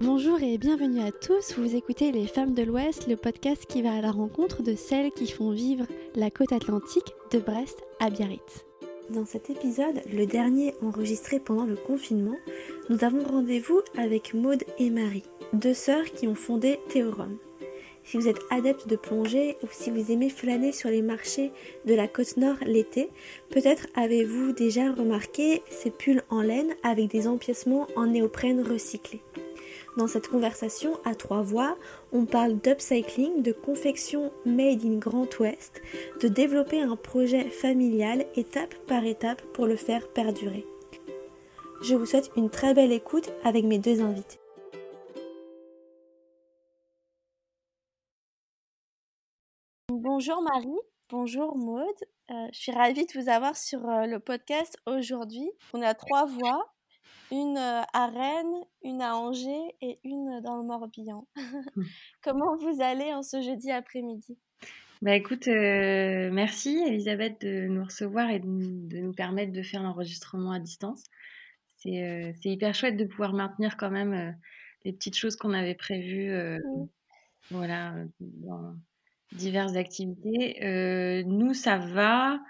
Bonjour et bienvenue à tous, vous écoutez Les Femmes de l'Ouest, le podcast qui va à la rencontre de celles qui font vivre la côte atlantique de Brest à Biarritz. Dans cet épisode, le dernier enregistré pendant le confinement, nous avons rendez-vous avec Maude et Marie, deux sœurs qui ont fondé Théorum. Si vous êtes adepte de plongée ou si vous aimez flâner sur les marchés de la côte nord l'été, peut-être avez-vous déjà remarqué ces pulls en laine avec des empiècements en néoprène recyclés. Dans cette conversation à trois voix, on parle d'upcycling, de confection made in Grand Ouest, de développer un projet familial étape par étape pour le faire perdurer. Je vous souhaite une très belle écoute avec mes deux invités. Bonjour Marie, bonjour Maude. Euh, je suis ravie de vous avoir sur euh, le podcast aujourd'hui. On a trois voix une à Rennes, une à Angers et une dans le Morbihan. Mmh. Comment vous allez en ce jeudi après-midi? Bah écoute, merci Elisabeth de nous recevoir et de, nous permettre de faire l'enregistrement à distance. C'est hyper chouette de pouvoir maintenir quand même les petites choses qu'on avait prévues voilà, dans diverses activités. nous, ça va.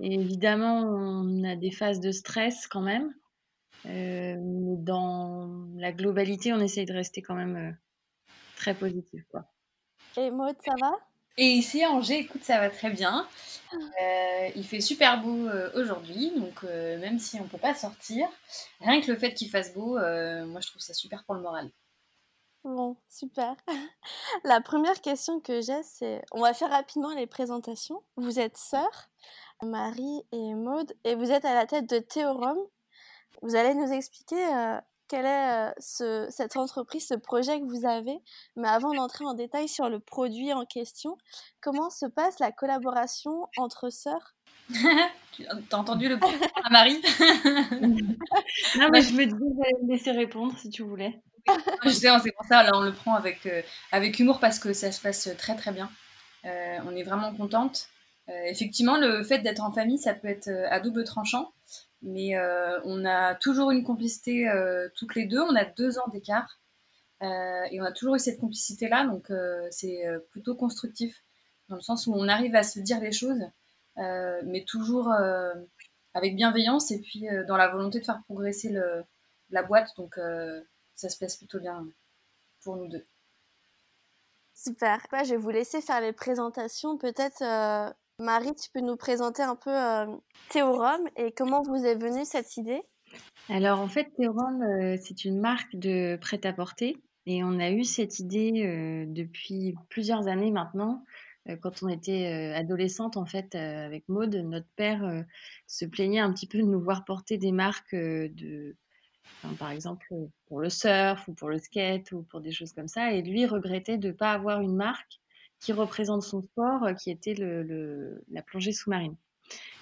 évidemment, on a des phases de stress quand même. Euh, dans la globalité, on essaye de rester quand même euh, très positif. Quoi. Et Maud, ça va? Et ici, à Angers, écoute, ça va très bien. Euh, il fait super beau aujourd'hui, donc même si on ne peut pas sortir, rien que le fait qu'il fasse beau, moi je trouve ça super pour le moral. Bon, super. La première question que j'ai, c'est, on va faire rapidement les présentations. Vous êtes sœurs, Marie et Maude, et vous êtes à la tête de Théorum, vous allez nous expliquer euh, quelle est euh, cette entreprise, ce projet que vous avez. Mais avant d'entrer en détail sur le produit en question, comment se passe la collaboration entre sœurs? Tu as entendu le à Marie? Non, mais je me disais, laisser répondre si tu voulais. je sais, c'est pour ça, là, on le prend avec, euh, avec humour parce que ça se passe très très bien. on est vraiment contente. effectivement, le fait d'être en famille, ça peut être à double tranchant. Mais euh, on a toujours une complicité euh, toutes les deux. On a deux ans d'écart. Euh, et on a toujours eu cette complicité-là. Donc c'est plutôt constructif. Dans le sens où on arrive à se dire les choses. mais toujours avec bienveillance et puis dans la volonté de faire progresser le, la boîte. Donc ça se passe plutôt bien pour nous deux. Super. je vais vous laisser faire les présentations. Peut-être Marie, tu peux nous présenter un peu euh, et comment vous est venue cette idée? Alors en fait, Théorum, euh, c'est une marque de prêt-à-porter et on a eu cette idée euh, depuis plusieurs années maintenant. Quand on était adolescente, en fait, avec Maude, notre père se plaignait un petit peu de nous voir porter des marques de, par exemple, pour le surf ou pour le skate ou pour des choses comme ça. Et lui regrettait de ne pas avoir une marque qui représente son sport, euh, qui était le, la plongée sous-marine.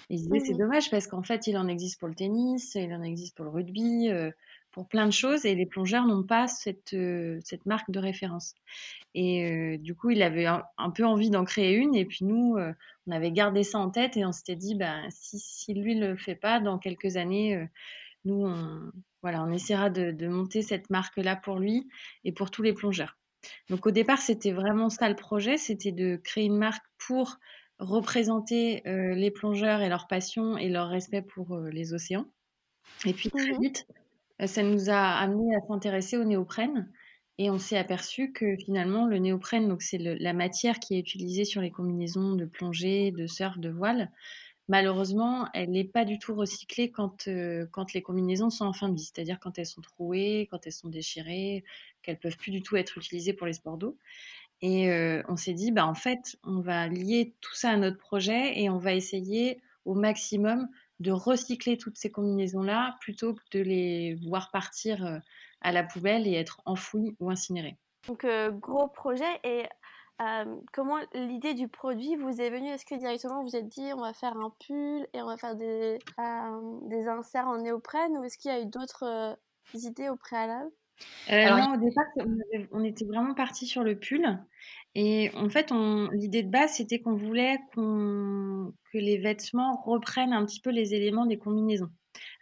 il disait, c'est dommage parce qu'en fait, il en existe pour le tennis, il en existe pour le rugby, euh, pour plein de choses, et les plongeurs n'ont pas cette, euh, cette marque de référence. Et du coup, il avait un, peu envie d'en créer une, et puis nous, on avait gardé ça en tête, et on s'était dit, bah, si, si lui ne le fait pas, dans quelques années, nous, on, voilà, on essaiera de, de monter cette marque-là pour lui et pour tous les plongeurs. Donc au départ, c'était vraiment ça le projet, c'était de créer une marque pour représenter euh, les plongeurs et leur passion et leur respect pour euh, les océans. Et puis très mmh vite, euh, ça nous a amené à s'intéresser au néoprène et on s'est aperçu que finalement le néoprène, donc c'est la matière qui est utilisée sur les combinaisons de plongée, de surf, de voile, malheureusement, elle n'est pas du tout recyclée quand, quand les combinaisons sont en fin de vie, c'est-à-dire quand elles sont trouées, quand elles sont déchirées, qu'elles peuvent plus du tout être utilisées pour les sports d'eau. Et on s'est dit, bah, en fait, on va lier tout ça à notre projet et on va essayer au maximum de recycler toutes ces combinaisons-là plutôt que de les voir partir à la poubelle et être enfouies ou incinérées. Donc, gros projet. Et comment l'idée du produit vous est venue? Est-ce que directement vous êtes dit on va faire un pull et on va faire des, des inserts en néoprène ou est-ce qu'il y a eu d'autres idées au préalable? Euh, non, au départ, on, était vraiment parti sur le pull. Et en fait, l'idée de base, c'était qu'on voulait que les vêtements reprennent un petit peu les éléments des combinaisons.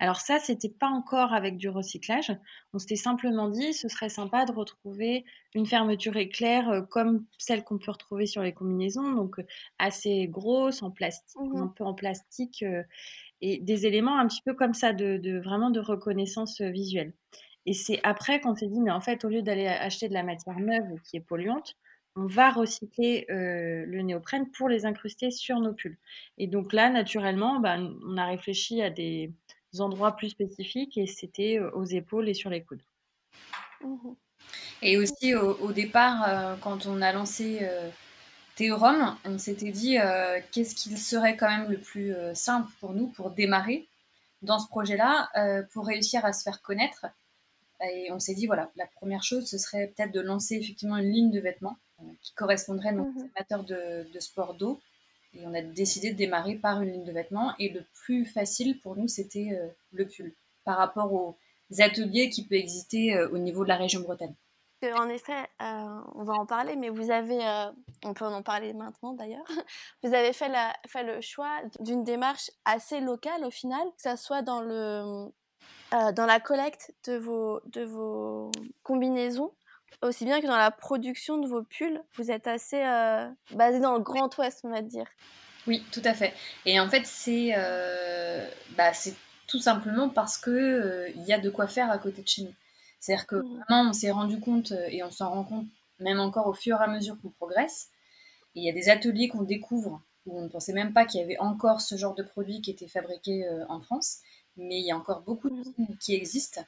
Alors ça, c'était pas encore avec du recyclage. On s'était simplement dit, ce serait sympa de retrouver une fermeture éclair euh, comme celle qu'on peut retrouver sur les combinaisons, donc euh, assez grosse, en plastique, Mmh un peu en plastique, euh, et des éléments un petit peu comme ça, de, de- vraiment de reconnaissance visuelle. Et c'est après qu'on s'est dit, mais en fait, au lieu d'aller acheter de la matière neuve qui est polluante, on va recycler euh, le néoprène pour les incruster sur nos pulls. Et donc là, naturellement, bah, on a réfléchi à des endroits plus spécifiques et c'était euh, aux épaules et sur les coudes. Mhm. Et aussi au, au départ, euh, quand on a lancé euh, Théorum, on s'était dit euh, qu'est-ce qu'il serait quand même le plus simple pour nous pour démarrer dans ce projet-là, pour réussir à se faire connaître. Et on s'est dit, voilà, la première chose, ce serait peut-être de lancer effectivement une ligne de vêtements qui correspondrait donc, aux Mhm. amateurs de, de sport d'eau. Et on a décidé de démarrer par une ligne de vêtements. Et le plus facile pour nous, c'était euh, le pull, par rapport aux ateliers qui peuvent exister euh, au niveau de la région Bretagne. Que, En effet, euh, on va en parler, mais vous avez, euh, on peut en parler maintenant d'ailleurs, vous avez fait, le choix d'une démarche assez locale au final, que ça soit dans, euh, la collecte de vos combinaisons, aussi bien que dans la production de vos pulls. Vous êtes assez euh, basé dans le Grand Ouest, on va dire. Oui, tout à fait. Et en fait, c'est euh, bah, tout simplement parce que euh, il y a de quoi faire à côté de chez nous. C'est-à-dire que Mhm. vraiment, on s'est rendu compte euh, et on s'en rend compte même encore au fur et à mesure qu'on progresse. Il y a des ateliers qu'on découvre où on ne pensait même pas qu'il y avait encore ce genre de produit qui était fabriqué euh, en France. Mais il y a encore beaucoup Mhm. d'usines qui existent.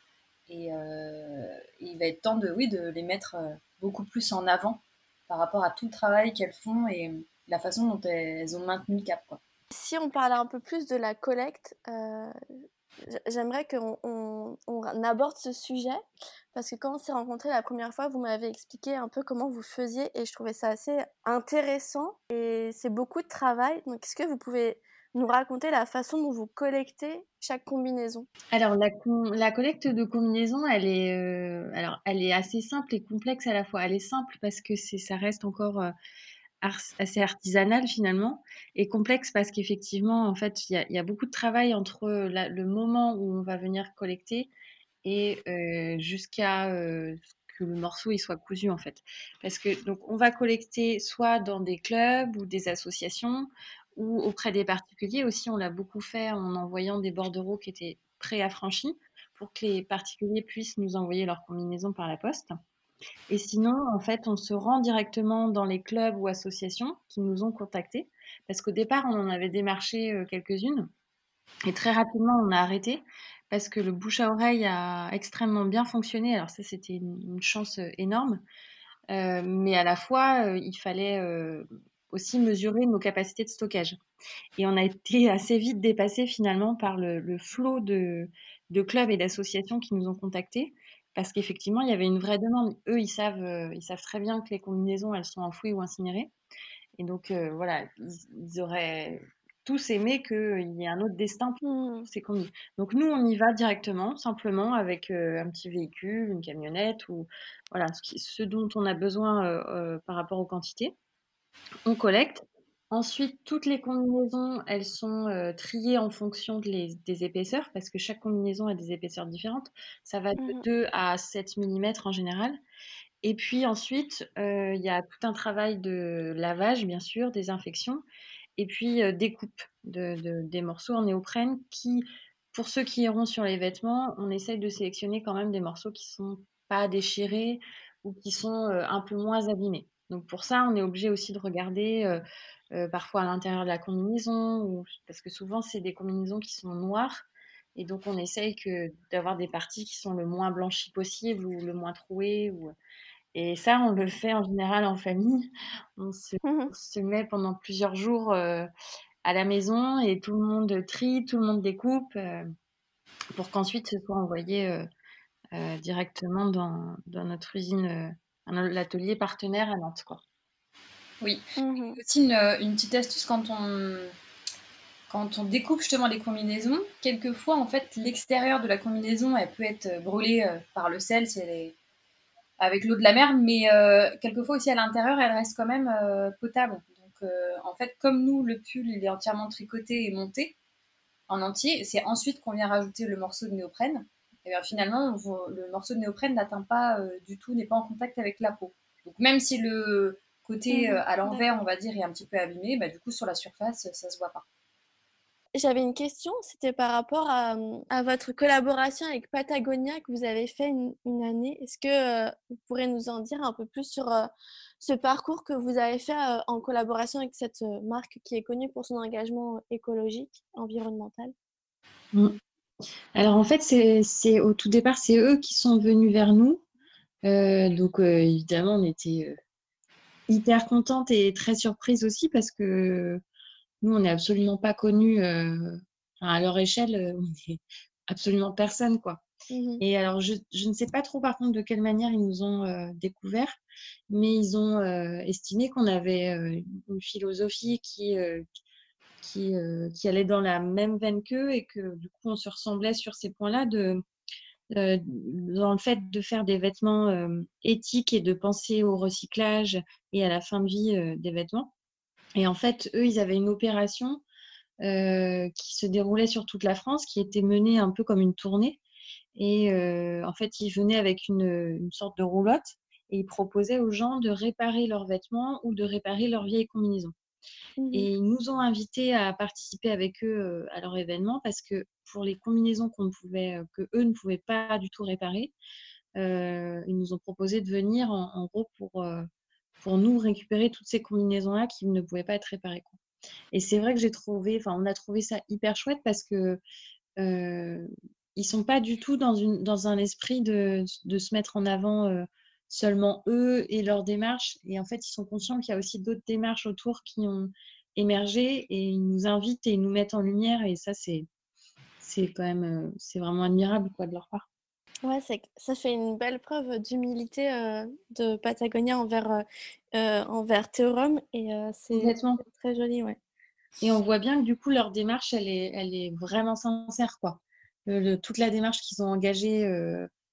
Et, euh, et il va être temps de, oui, de les mettre euh, beaucoup plus en avant par rapport à tout le travail qu'elles font et la façon dont elles ont maintenu le cap. Si on parlait un peu plus de la collecte, euh, j'aimerais qu'on on, aborde ce sujet parce que quand on s'est rencontrés la première fois, vous m'avez expliqué un peu comment vous faisiez et je trouvais ça assez intéressant et c'est beaucoup de travail. Donc, est-ce que vous pouvez nous raconter la façon dont vous collectez chaque combinaison? Alors la, collecte de combinaisons, elle est, euh, alors elle est assez simple et complexe à la fois. Elle est simple parce que ça reste encore euh, assez artisanal finalement, et complexe parce qu'effectivement, en fait, il y a, beaucoup de travail entre la- le moment où on va venir collecter et euh, jusqu'à euh, que le morceau il soit cousu en fait. Parce que donc on va collecter soit dans des clubs ou des associations ou auprès des particuliers aussi. On l'a beaucoup fait en envoyant des bordereaux qui étaient préaffranchis pour que les particuliers puissent nous envoyer leur combinaison par la poste. Et sinon, en fait, on se rend directement dans les clubs ou associations qui nous ont contactés. Parce qu'au départ, on en avait démarché euh, quelques-unes. Et très rapidement, on a arrêté parce que le bouche à oreille a extrêmement bien fonctionné. Alors ça, c'était une, chance euh, énorme. Euh, mais à la fois, il fallait aussi mesurer nos capacités de stockage. Et on a été assez vite dépassé finalement par le, flot de clubs et d'associations qui nous ont contactés. Parce qu'effectivement, il y avait une vraie demande. Eux, ils savent, euh, ils savent très bien que les combinaisons, elles sont enfouies ou incinérées. Et donc, euh, voilà, ils, ils auraient tous aimé qu'il y ait un autre destin pour ces combis. Donc, nous, on y va directement, simplement avec euh, un petit véhicule, une camionnette ou voilà, ce, qui- ce dont on a besoin par rapport aux quantités. On collecte. Ensuite, toutes les combinaisons, elles sont euh, triées en fonction de les- des épaisseurs, parce que chaque combinaison a des épaisseurs différentes. Ça va de Mhm. 2 à 7 mm en général. Et puis ensuite, euh, il y a tout un travail de lavage, bien sûr, désinfection, et puis euh, découpe de, de- des morceaux en néoprène qui, pour ceux qui iront sur les vêtements, on essaye de sélectionner quand même des morceaux qui sont pas déchirés ou qui sont euh, un peu moins abîmés. Donc pour ça, on est obligé aussi de regarder euh, parfois à l'intérieur de la combinaison, ou, parce que souvent c'est des combinaisons qui sont noires. Et donc on essaye que d'avoir des parties qui sont le moins blanchies possible ou le moins trouées. Ou... Et ça, on le fait en général en famille. On se, on se met pendant plusieurs jours euh, à la maison et tout le monde trie, tout le monde découpe euh, pour qu'ensuite ce soit envoyé directement dans, dans notre usine, l'atelier partenaire à Nantes. Quoi. Oui. Mhm. Aussi une, une petite astuce quand on, quand on découpe justement les combinaisons, quelquefois en fait l'extérieur de la combinaison elle peut être brûlée euh, par le sel si elle est avec l'eau de la mer, mais euh, quelquefois aussi à l'intérieur elle reste quand même euh, potable. Donc euh, en fait comme nous le pull il est entièrement tricoté et monté, en entier. C'est ensuite qu'on vient rajouter le morceau de néoprène. Et bien finalement, le morceau de néoprène n'atteint pas du tout, n'est pas en contact avec la peau. Donc même si le côté mmh, à l'envers, on va dire, est un petit peu abîmé, bah, du coup sur la surface, ça se voit pas. J'avais une question, c'était par rapport à, votre collaboration avec Patagonia que vous avez fait une, année. Est-ce que vous pourrez nous en dire un peu plus sur ce parcours que vous avez fait en collaboration avec cette marque qui est connue pour son engagement écologique, environnemental? Mmh. Alors en fait, c'est au tout départ, c'est eux qui sont venus vers nous. donc évidemment, on était hyper contente et très surprise aussi parce que nous, on n'est absolument pas connus euh, à leur échelle, euh, on n'est absolument personne, quoi. Mmh et alors, je, ne sais pas trop par contre de quelle manière ils nous ont euh, découvert, mais ils ont estimé qu'on avait une philosophie qui, qui, qui, allait dans la même veine qu'eux et que du coup, on se ressemblait sur ces points-là de, dans le fait de faire des vêtements éthiques et de penser au recyclage et à la fin de vie des vêtements. Et en fait, eux, ils avaient une opération euh, qui se déroulait sur toute la France, qui était menée un peu comme une tournée. Et euh, en fait, ils venaient avec une, sorte de roulotte et ils proposaient aux gens de réparer leurs vêtements ou de réparer leurs vieilles combinaisons. Mmh et ils nous ont invités à participer avec eux à leur événement parce que pour les combinaisons qu'on pouvait, que eux ne pouvaient pas du tout réparer, ils nous ont proposé de venir en gros pour pour nous récupérer toutes ces combinaisons-là qui ne pouvaient pas être réparées. Et c'est vrai que j'ai trouvé, enfin, on a trouvé ça hyper chouette parce que euh, ils sont pas du tout dans, une, dans un esprit de, de se mettre en avant seulement eux et leur démarche. Et en fait, ils sont conscients qu'il y a aussi d'autres démarches autour qui ont émergé et ils nous invitent et ils nous mettent en lumière. Et ça, c'est, c'est quand même, euh, c'est vraiment admirable quoi, de leur part. Ouais, ça fait une belle preuve d'humilité de Patagonia envers, envers Théorum et c'est très joli, ouais. Et on voit bien que du coup, leur démarche, elle est, elle est vraiment sincère, quoi. toute la démarche qu'ils ont engagée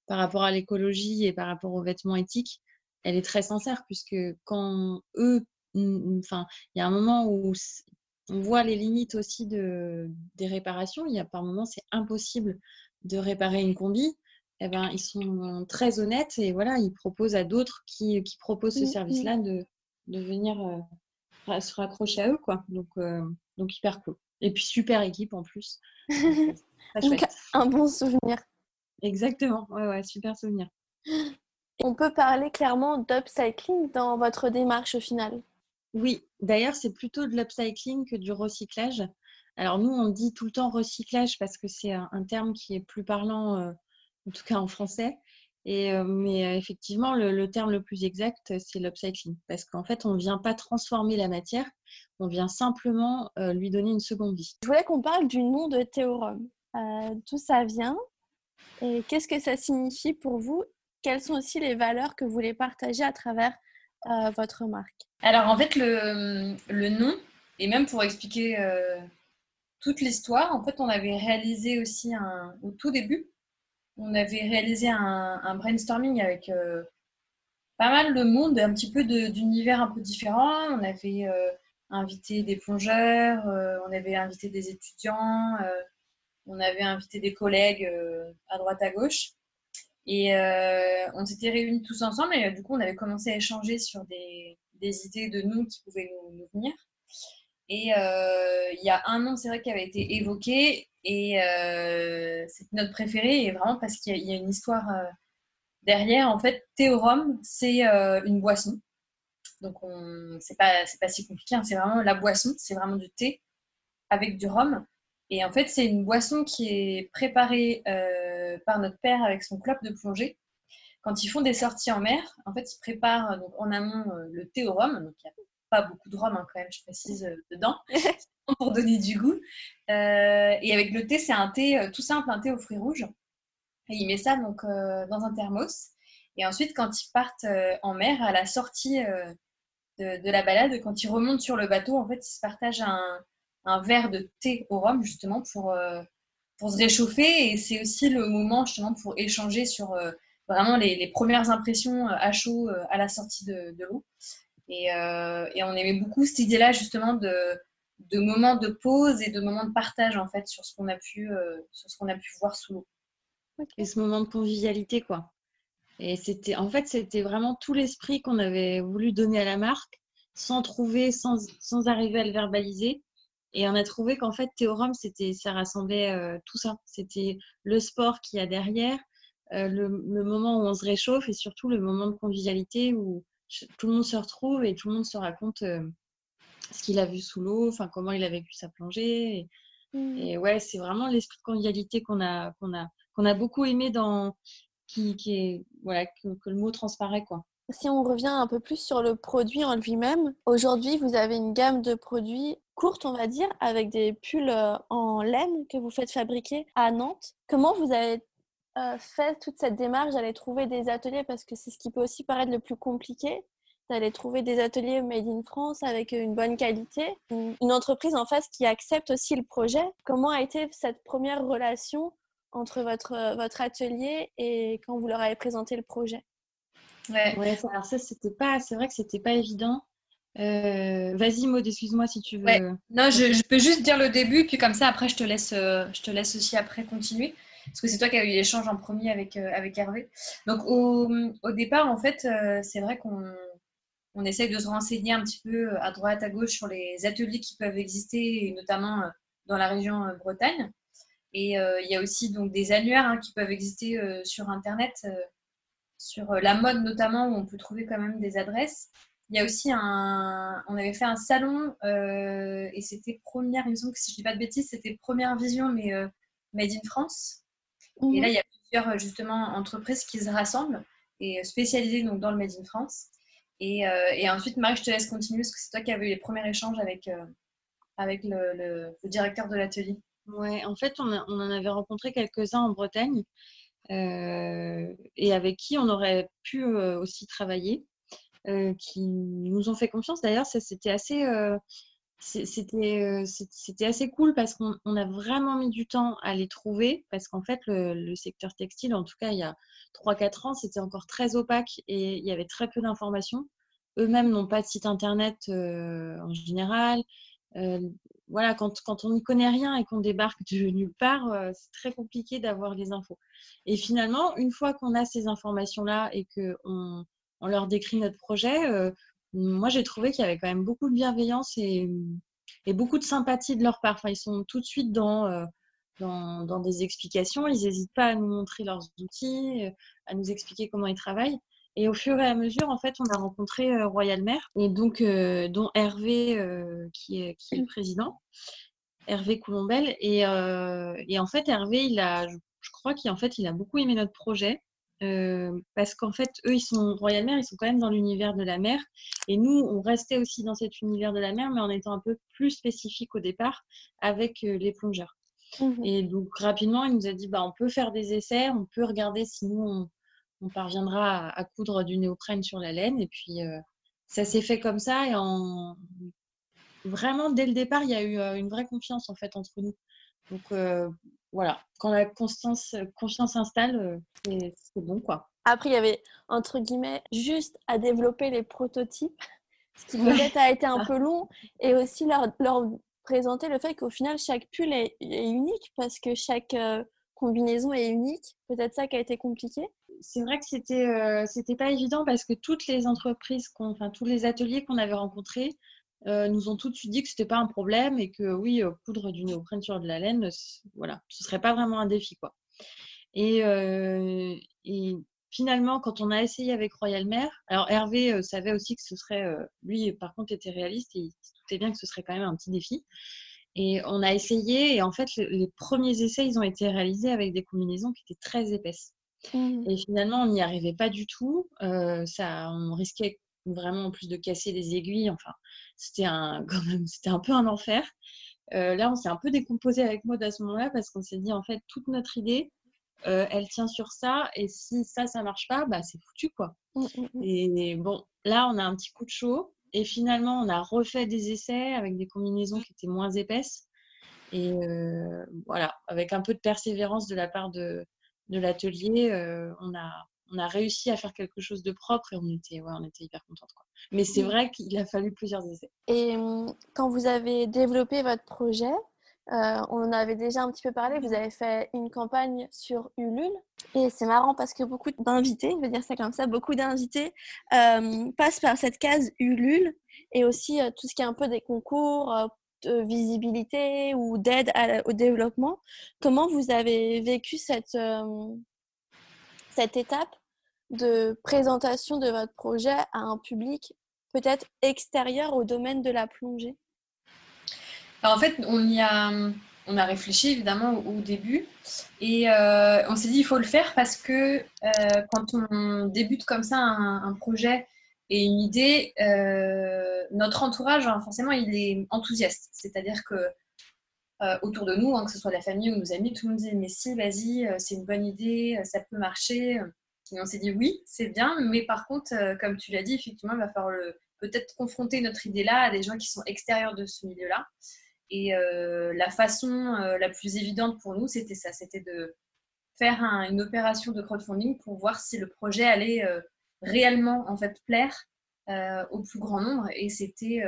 par rapport à l'écologie et par rapport aux vêtements éthiques, elle est très sincère, puisque quand eux, enfin, il y a un moment où on voit les limites aussi de, des réparations. Il y a par moments, c'est impossible de réparer une combi. Eh ben, ils sont très honnêtes et voilà, ils proposent à d'autres qui, qui, proposent ce mmh, service-là mmh. de, de venir euh, se raccrocher à eux. Quoi. Donc, euh, donc, hyper cool. Et puis, super équipe en plus. donc, un bon souvenir. Exactement, ouais, ouais, super souvenir. On peut parler clairement d'upcycling dans votre démarche finale. Oui, d'ailleurs, c'est plutôt de l'upcycling que du recyclage. Alors, nous, on dit tout le temps recyclage parce que c'est un, terme qui est plus parlant euh, en tout cas en français. Et, euh, mais euh, effectivement, le, terme le plus exact, c'est l'upcycling. Parce qu'en fait, on ne vient pas transformer la matière, on vient simplement euh, lui donner une seconde vie. Je voulais qu'on parle du nom de Théorum. D'où ça vient? Et qu'est-ce que ça signifie pour vous? Quelles sont aussi les valeurs que vous voulez partager à travers votre marque? Alors en fait, le, le, nom, et même pour expliquer toute l'histoire, en fait, on avait réalisé aussi un, au tout début on avait réalisé un, brainstorming avec euh, pas mal de monde, un petit peu d'univers un peu différents. On avait euh, invité des plongeurs, euh, on avait invité des étudiants, on avait invité des collègues à droite à gauche. Et on s'était réunis tous ensemble et du coup, on avait commencé à échanger sur des, idées de nous qui pouvaient nous venir. Et il y a un nom, c'est vrai, qui avait été évoqué et euh, c'est notre préféré, et vraiment parce qu'il y, a une histoire euh, derrière. En fait, théorum, c'est euh, une boisson. Donc, c'est pas, pas si compliqué, hein. c'est vraiment la boisson, c'est vraiment du thé avec du rhum. Et en fait, c'est une boisson qui est préparée par notre père avec son club de plongée. Quand ils font des sorties en mer, en fait, ils préparent donc, en amont le thé au rhum. Donc, il n'y a pas beaucoup de rhum, hein, quand même, je précise, dedans. pour donner du goût. Euh, et avec le thé, c'est un thé euh, tout simple, un thé aux fruits rouges. Et il met ça donc euh, dans un thermos. Et ensuite, quand ils partent en mer, à la sortie de, la balade, quand ils remontent sur le bateau, en fait, ils se partagent un, un verre de thé au rhum justement pour, pour se réchauffer. Et c'est aussi le moment justement pour échanger sur vraiment les, premières impressions à chaud à la sortie de, de l'eau. Et, et, on aimait beaucoup cette idée-là justement de de moments de pause et de moments de partage en fait sur ce qu'on a pu, sur ce qu'on a pu voir sous l'eau. Et ce moment de convivialité, quoi. Et c'était, en fait, c'était vraiment tout l'esprit qu'on avait voulu donner à la marque, sans trouver, sans, sans arriver à le verbaliser. Et on a trouvé qu'en fait, Théorum, c'était, ça rassemblait euh, tout ça. C'était le sport qu'il y a derrière, euh, le, le, moment où on se réchauffe et surtout le moment de convivialité où tout le monde se retrouve et tout le monde se raconte euh, ce qu'il a vu sous l'eau, enfin comment il a vécu sa plongée. Et, mmh. et ouais, c'est vraiment l'esprit de convivialité qu'on a, qu'on a, qu'on a beaucoup aimé dans, qui, qui est, voilà, que, que, le mot transparaît, quoi. Si on revient un peu plus sur le produit en lui-même, aujourd'hui, vous avez une gamme de produits courte, on va dire, avec des pulls euh, en laine que vous faites fabriquer à Nantes. Comment vous avez euh, fait toute cette démarche d'aller trouver des ateliers? Parce que c'est ce qui peut aussi paraître le plus compliqué, d'aller trouver des ateliers made in France avec une bonne qualité. Une entreprise en face qui accepte aussi le projet. Comment a été cette première relation entre votre, euh, votre atelier et quand vous leur avez présenté le projet? Ouais, ouais alors ça, c'était pas, c'est vrai que c'était pas évident. Euh, vas-y, Maud, excuse-moi si tu veux. Non, je, peux juste dire le début, puis comme ça, après, je te laisse, euh, je te laisse aussi après continuer. Parce que c'est toi qui as eu l'échange en premier avec, avec Hervé. Donc, au, au départ, en fait, c'est vrai qu'on on essaye de se renseigner un petit peu à droite, à gauche sur les ateliers qui peuvent exister, notamment dans la région Bretagne. Et euh, il y a aussi donc des annuaires hein, qui peuvent exister euh, sur Internet, euh, sur la mode notamment, où on peut trouver quand même des adresses. Il y a aussi un. On avait fait un salon et c'était première, il me semble que si je ne dis pas de bêtises, c'était première vision, mais Made in France. Et là, mhm. il y a plusieurs justement entreprises qui se rassemblent et spécialisées donc, dans le Made in France. Et, et, ensuite, Marie, je te laisse continuer parce que c'est toi qui avais eu les premiers échanges avec, avec le directeur de l'atelier. Ouais, en fait, on, en avait rencontré quelques-uns en Bretagne euh, et avec qui on aurait pu euh, aussi travailler, euh, qui nous ont fait confiance. D'ailleurs, c'était assez, c'était assez cool parce qu'on a vraiment mis du temps à les trouver parce qu'en fait, le, secteur textile, en tout cas il y a 3-4 ans, c'était encore très opaque et il y avait très peu d'informations. Eux-mêmes n'ont pas de site internet en général voilà, quand, on n'y connaît rien et qu'on débarque de nulle part, euh, c'est très compliqué d'avoir les infos. Et finalement, une fois qu'on a ces informations-là et qu'on on leur décrit notre projet, euh, moi j'ai trouvé qu'il y avait quand même beaucoup de bienveillance et, et, beaucoup de sympathie de leur part. Enfin, ils sont tout de suite dans, euh, dans, dans, des explications, ils n'hésitent pas à nous montrer leurs outils, à nous expliquer comment ils travaillent. Et au fur et à mesure, en fait, on a rencontré euh, Royal Maire, et donc, euh, dont Hervé, euh, qui, est, qui est le président, Hervé Coulombel. Et, et en fait, Hervé, il a, je crois qu'en fait, il a beaucoup aimé notre projet. parce qu'en fait, eux, ils sont Royal Maire, ils sont quand même dans l'univers de la mer. Et nous, on restait aussi dans cet univers de la mer, mais en étant un peu plus spécifique au départ avec les plongeurs. Mmh et donc, rapidement, il nous a dit, bah, on peut faire des essais, on peut regarder si nous, on, on parviendra à, coudre du néoprène sur la laine. Et puis, euh, ça s'est fait comme ça. Et en... vraiment, dès le départ, il y a eu euh, une vraie confiance en fait entre nous. Donc, euh, voilà, quand la constance, confiance s'installe, c'est bon, quoi. Après, il y avait, entre guillemets, juste à développer les prototypes, ce qui peut-être a été un peu long, et aussi leur, leur présenter le fait qu'au final, chaque pull est, unique, parce que chaque combinaison est unique. Peut-être ça qui a été compliqué c'est vrai que c'était euh, c'était pas évident parce que toutes les entreprises, enfin tous les ateliers qu'on avait rencontrés euh, nous ont tout de suite dit que c'était pas un problème et que oui, euh, coudre du néoprène sur de la laine, voilà, ce serait pas vraiment un défi quoi. Et, et, finalement, quand on a essayé avec Royal Mer, alors Hervé savait aussi que ce serait, lui par contre était réaliste et il se doutait bien que ce serait quand même un petit défi. Et on a essayé, et en fait, les premiers essais, ils ont été réalisés avec des combinaisons qui étaient très épaisses. Mmh. Et finalement, on n'y arrivait pas du tout. Euh, ça, on risquait vraiment en plus de casser les aiguilles. Enfin, c'était un, quand même, c'était un peu un enfer. Euh, là, on s'est un peu décomposé avec Maud à ce moment-là parce qu'on s'est dit en fait toute notre idée, euh, elle tient sur ça et si ça, ça marche pas, bah c'est foutu quoi. Mmh, mmh, et bon, là, on a un petit coup de chaud et finalement, on a refait des essais avec des combinaisons qui étaient moins épaisses. Et voilà, avec un peu de persévérance de la part de, de l'atelier, euh, on, a, on a réussi à faire quelque chose de propre et on était, ouais, on était hyper contente. Quoi. Mais c'est vrai qu'il a fallu plusieurs essais. Et hum, quand vous avez développé votre projet, euh, on en avait déjà un petit peu parlé, vous avez fait une campagne sur Ulule. Et c'est marrant parce que beaucoup d'invités, je vais dire ça comme ça, beaucoup d'invités euh, passent par cette case Ulule et aussi euh, tout ce qui est un peu des concours visibilité ou d'aide au développement. Comment vous avez vécu cette, cette étape de présentation de votre projet à un public peut-être extérieur au domaine de la plongée? En fait, on y a, on a réfléchi évidemment au, début et on s'est dit il faut le faire parce que quand on débute comme ça un, projet et une idée, euh, notre entourage, hein, forcément, il est enthousiaste. C'est-à-dire que autour de nous, hein, que ce soit la famille ou nos amis, tout le monde dit mais si, vas-y, c'est une bonne idée, ça peut marcher. Et on s'est dit oui, c'est bien, mais par contre, comme tu l'as dit, effectivement, il va falloir peut-être confronter notre idée là à des gens qui sont extérieurs de ce milieu-là. Et euh, la façon euh, la plus évidente pour nous, c'était ça, c'était de faire une opération de crowdfunding pour voir si le projet allait euh, réellement en fait plaire au plus grand nombre. Et c'était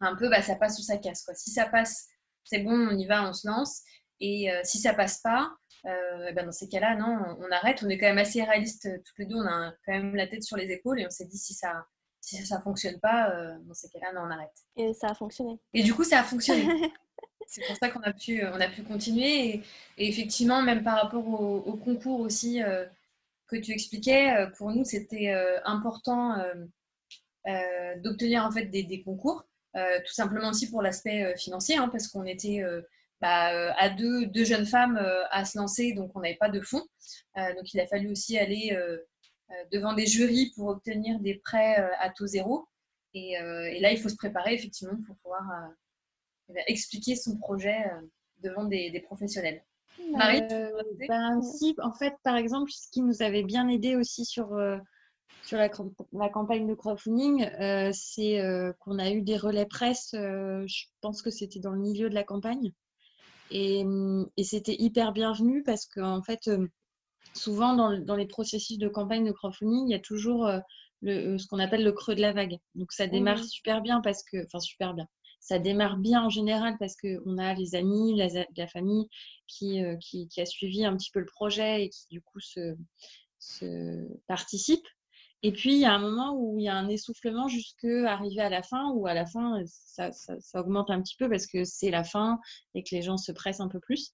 un peu, bah, ça passe ou ça casse. Quoi. Si ça passe, c'est bon, on y va, on se lance. Et si ça passe pas, ben dans ces cas-là, non, on, on, arrête. On est quand même assez réaliste tous les deux. On a quand même la tête sur les épaules et on s'est dit si ça, si ça ne fonctionne pas, euh, dans ces cas-là, on arrête. Et ça a fonctionné. Et du coup, ça a fonctionné. c'est pour ça qu'on a pu, on a pu continuer. Et, effectivement, même par rapport au, concours aussi euh, que tu expliquais, euh, pour nous, c'était important d'obtenir en fait des, concours, tout simplement aussi pour l'aspect financier, hein, parce qu'on était bah, à deux, jeunes femmes à se lancer, donc on n'avait pas de fonds. donc il a fallu aussi aller euh, devant des jurys pour obtenir des prêts euh, à taux zéro. Euh, et, là, il faut se préparer effectivement pour pouvoir expliquer son projet devant des, professionnels. Marie ben, si, en fait, par exemple, ce qui nous avait bien aidé aussi sur, sur la, la, campagne de crowdfunding, c'est qu'on a eu des relais presse, je pense que c'était dans le milieu de la campagne. Et, et c'était hyper bienvenu parce qu'en en fait, souvent dans, les processus de campagne de crowdfunding, il y a toujours euh, le, ce qu'on appelle le creux de la vague. Donc ça démarre mmh. super bien parce que, enfin super bien. Ça démarre bien en général parce qu'on a les amis, la, famille euh, qui, qui, a suivi un petit peu le projet et qui du coup se, se participe. Et puis, il y a un moment où il y a un essoufflement jusqu'à arriver à la fin, où à la fin, ça, ça, augmente un petit peu parce que c'est la fin et que les gens se pressent un peu plus.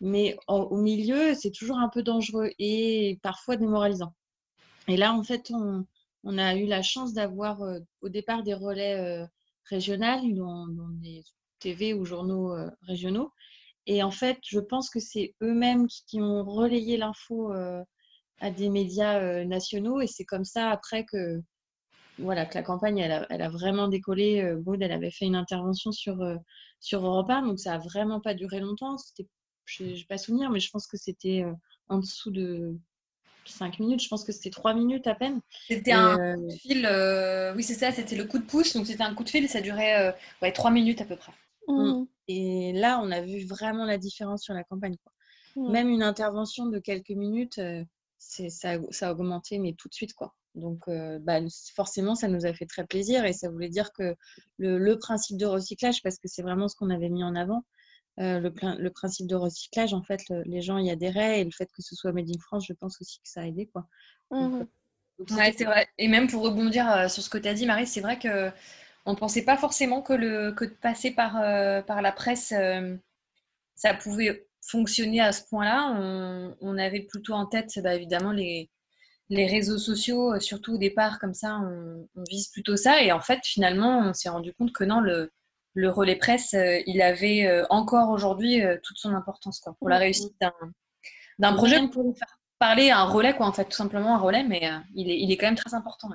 Mais au milieu, c'est toujours un peu dangereux et parfois démoralisant. Et là, en fait, on, on a eu la chance d'avoir euh, au départ des relais euh, dans, dans, des TV ou journaux euh, régionaux. Et en fait, je pense que c'est eux-mêmes qui, ont relayé l'info à des médias nationaux. Et c'est comme ça, après, que, voilà, que la campagne, elle a, vraiment décollé. Baud, elle avait fait une intervention sur, sur Europe 1, donc ça n'a vraiment pas duré longtemps. C'était je n'ai pas souvenir, mais je pense que c'était euh, en dessous de 5 minutes. Je pense que c'était 3 minutes à peine. C'était un euh, coup de fil, euh, oui, c'est ça, c'était le coup de pouce. Donc, c'était un coup de fil, ça durait ouais, 3 minutes à peu près. Mmh. Et là, on a vu vraiment la différence sur la campagne. Quoi. Même une intervention de quelques minutes, c'est, ça, ça, a augmenté, mais tout de suite. quoi. Donc, bah, forcément, ça nous a fait très plaisir et ça voulait dire que le, le principe de recyclage, parce que c'est vraiment ce qu'on avait mis en avant, euh, le, le, principe de recyclage, en fait, les gens y adhéraient et le fait que ce soit Made in France, je pense aussi que ça a aidé. Quoi. Mmh euh, c'est vrai. Et même pour rebondir euh, sur ce que tu as dit, Marie, c'est vrai que on ne pensait pas forcément que, le, que de passer par, par la presse, ça pouvait fonctionner à ce point-là. On, on, avait plutôt en tête, bah, évidemment, les, les réseaux sociaux, surtout au départ, comme ça, on, on, vise plutôt ça. Et en fait, finalement, on s'est rendu compte que non, le, le relais presse, euh, il avait euh, encore aujourd'hui euh, toute son importance quoi, pour la réussite d'un projet, pour faire parler un relais, quoi, en fait, tout simplement un relais, mais il, est, il est quand même très important.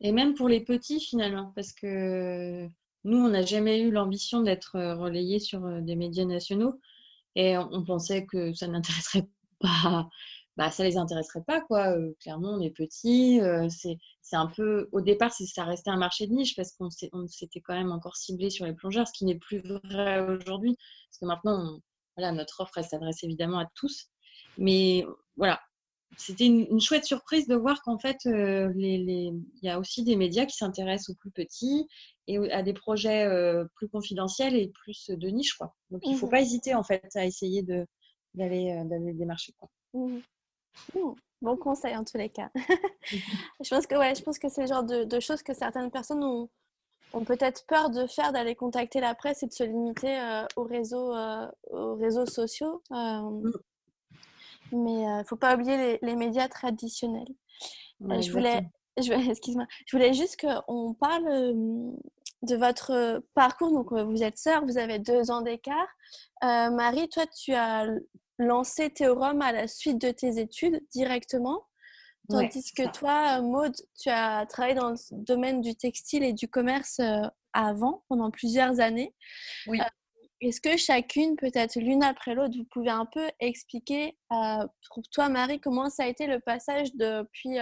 Et même pour les petits, finalement, parce que nous, on n'a jamais eu l'ambition d'être relayé sur des médias nationaux et on pensait que ça n'intéresserait pas bah, ça les intéresserait pas, quoi. clairement, on est petit. c'est un peu, au départ, ça restait un marché de niche parce qu'on s'était quand même encore ciblé sur les plongeurs, ce qui n'est plus vrai aujourd'hui. Parce que maintenant, voilà, notre offre, elle s'adresse évidemment à tous. Mais voilà, c'était une, chouette surprise de voir qu'en fait, il y a aussi des médias qui s'intéressent aux plus petits et à des projets plus confidentiels et plus de niche. Quoi. Donc, il ne faut mmh pas hésiter en fait à essayer d'aller démarcher. Quoi. Mmh mmh. Bon conseil en tous les cas. je pense que ouais, je pense que c'est le genre de, choses que certaines personnes ont, ont peut-être peur de faire, d'aller contacter la presse et de se limiter aux, réseaux, aux réseaux sociaux. Mais il ne faut pas oublier les, médias traditionnels. je voulais, je, excuse-moi, je voulais juste qu'on parle de votre parcours. Donc, vous êtes sœur, vous avez deux ans d'écart. Marie, toi, tu as lancé Théorème à la suite de tes études directement. Tandis que toi, Maude, tu as travaillé dans le domaine du textile et du commerce avant, pendant plusieurs années. Oui. Est-ce que chacune, peut-être l'une après l'autre, vous pouvez un peu expliquer pour toi, Marie, comment ça a été le passage depuis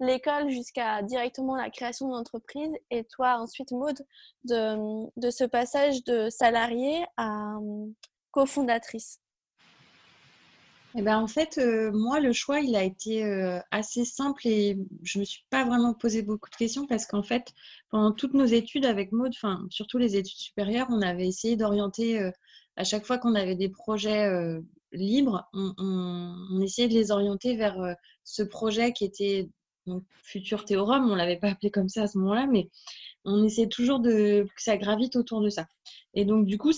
l'école jusqu'à directement la création d'entreprise et toi, ensuite, Maude, de, de ce passage de salarié à cofondatrice? Eh ben, en fait, moi, le choix, il a été assez simple et je ne me suis pas vraiment posé beaucoup de questions parce qu'en fait, pendant toutes nos études avec Maud, enfin, surtout les études supérieures, on avait essayé d'orienter, à chaque fois qu'on avait des projets libres, on, essayait de les orienter vers ce projet qui était donc, Futur Théorème. On ne l'avait pas appelé comme ça à ce moment-là, mais on essayait toujours de, que ça gravite autour de ça. Et donc, du coup,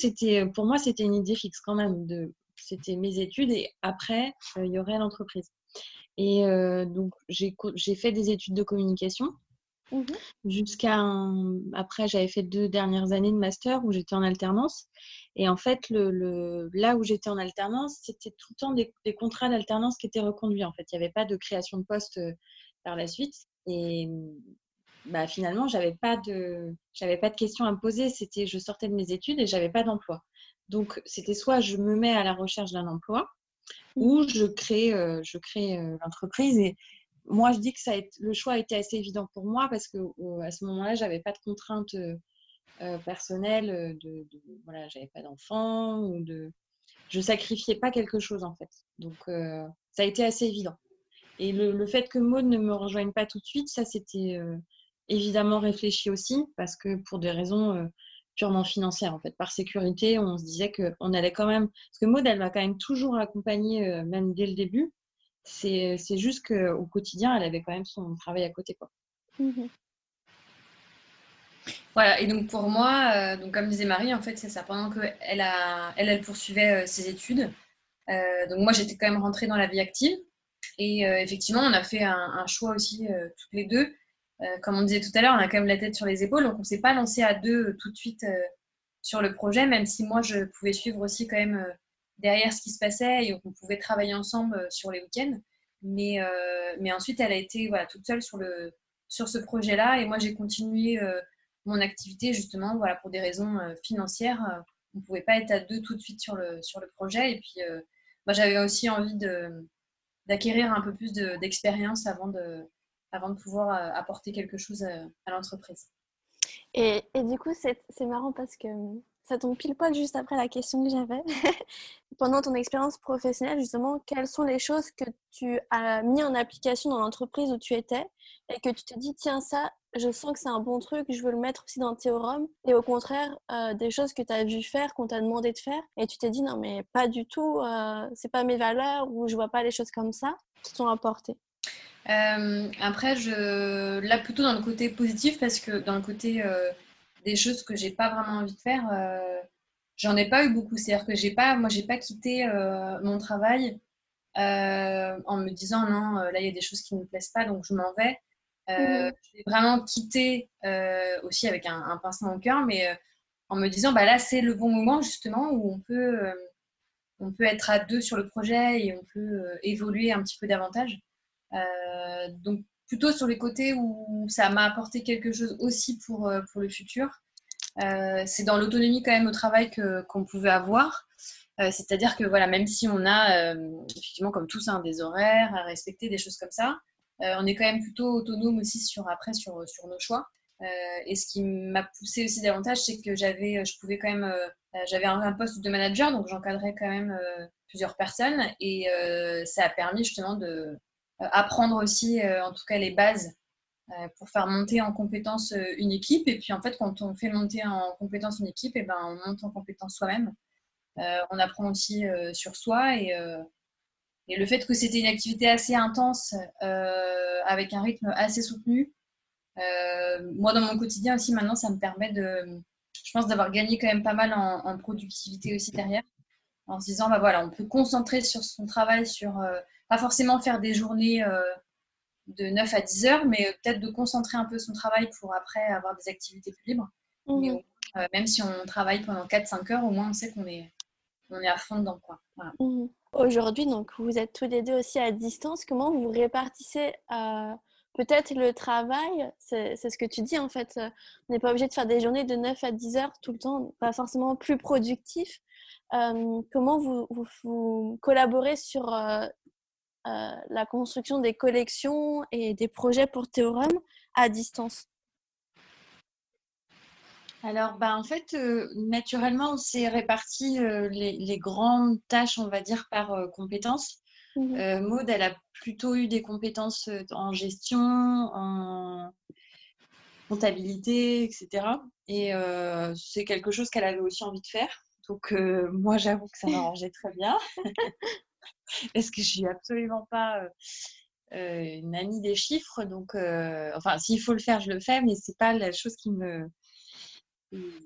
pour moi, c'était une idée fixe quand même de c'était mes études et après, euh, il y aurait l'entreprise. Et euh, donc, j'ai fait des études de communication. Mmh jusqu'à après j'avais fait deux dernières années de master où j'étais en alternance. Et en fait le, là où j'étais en alternance c'était tout le temps des, contrats d'alternance qui étaient reconduits en fait. Il n'y avait pas de création de poste euh, par la suite. Et bah, finalement j'avais pas de j'avais pas de questions à me poser. C'était je sortais de mes études et j'avais pas d'emploi donc, c'était soit je me mets à la recherche d'un emploi ou je crée, euh, je crée euh, l'entreprise. Et moi, je dis que ça le choix a été assez évident pour moi parce que à ce moment-là, j'avais pas de contraintes euh, personnelles. De, de voilà, j'avais pas d'enfant ou de, je sacrifiais pas quelque chose en fait. Donc, ça a été assez évident. Et le, le, fait que Maud ne me rejoigne pas tout de suite, ça c'était évidemment réfléchi aussi parce que pour des raisons purement financière en fait. Par sécurité, on se disait qu'on allait quand même, parce que Maud, elle m'a quand même toujours accompagnée, euh, même dès le début. C'est juste qu'au quotidien, elle avait quand même son travail à côté. Quoi. Mmh voilà, et donc pour moi, euh, donc comme disait Marie, en fait, c'est ça. Pendant qu'elle elle, elle poursuivait euh, ses études, donc moi, j'étais quand même rentrée dans la vie active. Et effectivement, on a fait un, un choix aussi, toutes les deux, euh, comme on disait tout à l'heure, on a quand même la tête sur les épaules, donc on ne s'est pas lancé à deux euh, tout de suite euh, sur le projet, même si moi je pouvais suivre aussi quand même derrière ce qui se passait et on pouvait travailler ensemble sur les week-ends. Mais, mais ensuite, elle a été voilà, toute seule sur, le, sur ce projet-là et moi j'ai continué mon activité justement voilà, pour des raisons financières. on ne pouvait pas être à deux tout de suite sur le, sur le projet et puis moi j'avais aussi envie d'acquérir un peu plus d'expérience avant de, avant de pouvoir euh, apporter quelque chose à, l'entreprise. Et, et, du coup, c'est marrant parce que hum, ça tombe pile poil juste après la question que j'avais. Pendant ton expérience professionnelle, justement, quelles sont les choses que tu as mis en application dans l'entreprise où tu étais et que tu te dis, tiens, ça, je sens que c'est un bon truc, je veux le mettre aussi dans Théorème. Et au contraire, euh, des choses que tu as vu faire, qu'on t'a demandé de faire, et tu t'es dit, non, mais pas du tout, euh, c'est pas mes valeurs ou je vois pas les choses comme ça, qui t'ont apporté. Euh, après, je, là, plutôt dans le côté positif, parce que dans le côté euh, des choses que j'ai pas vraiment envie de faire, euh, j'en ai pas eu beaucoup. C'est-à-dire que j'ai pas, moi, j'ai pas quitté mon travail en me disant non, là, il y a des choses qui ne me plaisent pas, donc je m'en vais. Mmh j'ai vraiment quitté aussi avec un, un, pincement au cœur, mais en me disant, bah là, c'est le bon moment justement où on peut, on peut être à deux sur le projet et on peut évoluer un petit peu davantage. Euh, donc plutôt sur les côtés où ça m'a apporté quelque chose aussi pour, euh, pour le futur. Euh, c'est dans l'autonomie quand même au travail qu'on pouvait avoir. C'est-à-dire que voilà, même si on a effectivement comme tous hein, des horaires à respecter, des choses comme ça, on est quand même plutôt autonome aussi sur après sur, sur nos choix. et ce qui m'a poussé aussi davantage, c'est que j'avais, je pouvais quand même, j'avais un, poste de manager, donc j'encadrais quand même plusieurs personnes, et ça a permis justement de, apprendre aussi, en tout cas, les bases pour faire monter en compétence une équipe. Et puis, en fait, quand on fait monter en compétence une équipe, et ben, on monte en compétence soi-même. on apprend aussi sur soi et, le fait que c'était une activité assez intense, avec un rythme assez soutenu, moi, dans mon quotidien aussi, maintenant, ça me permet de, je pense, d'avoir gagné quand même pas mal en, productivité aussi derrière. En se disant, bah voilà, on peut concentrer sur son travail, sur euh, pas forcément faire des journées euh, de 9 à 10 heures, mais peut-être de concentrer un peu son travail pour après avoir des activités plus libres. Mhm. Euh, même si on travaille pendant 4-5 heures, au moins on sait qu'on est, on est à fond dedans. Quoi. Mhm. Aujourd'hui, donc vous êtes tous les deux aussi à distance. Comment vous répartissez peut-être le travail, c'est ce que tu dis en fait, euh, on n'est pas obligé de faire des journées de 9 à 10 heures tout le temps, pas forcément plus productif. Euh, comment vous, collaborez sur euh, la construction des collections et des projets pour Théorème à distance alors, bah, en fait, naturellement, on s'est réparti les, grandes tâches, on va dire, par compétences. Mmh Maud, elle a plutôt eu des compétences en gestion, en comptabilité, etc. Et c'est quelque chose qu'elle avait aussi envie de faire. Donc, moi, j'avoue que ça m'arrangeait très bien. Parce que je suis absolument pas une amie des chiffres. Donc, enfin, s'il faut le faire, je le fais, mais c'est pas la chose qui me.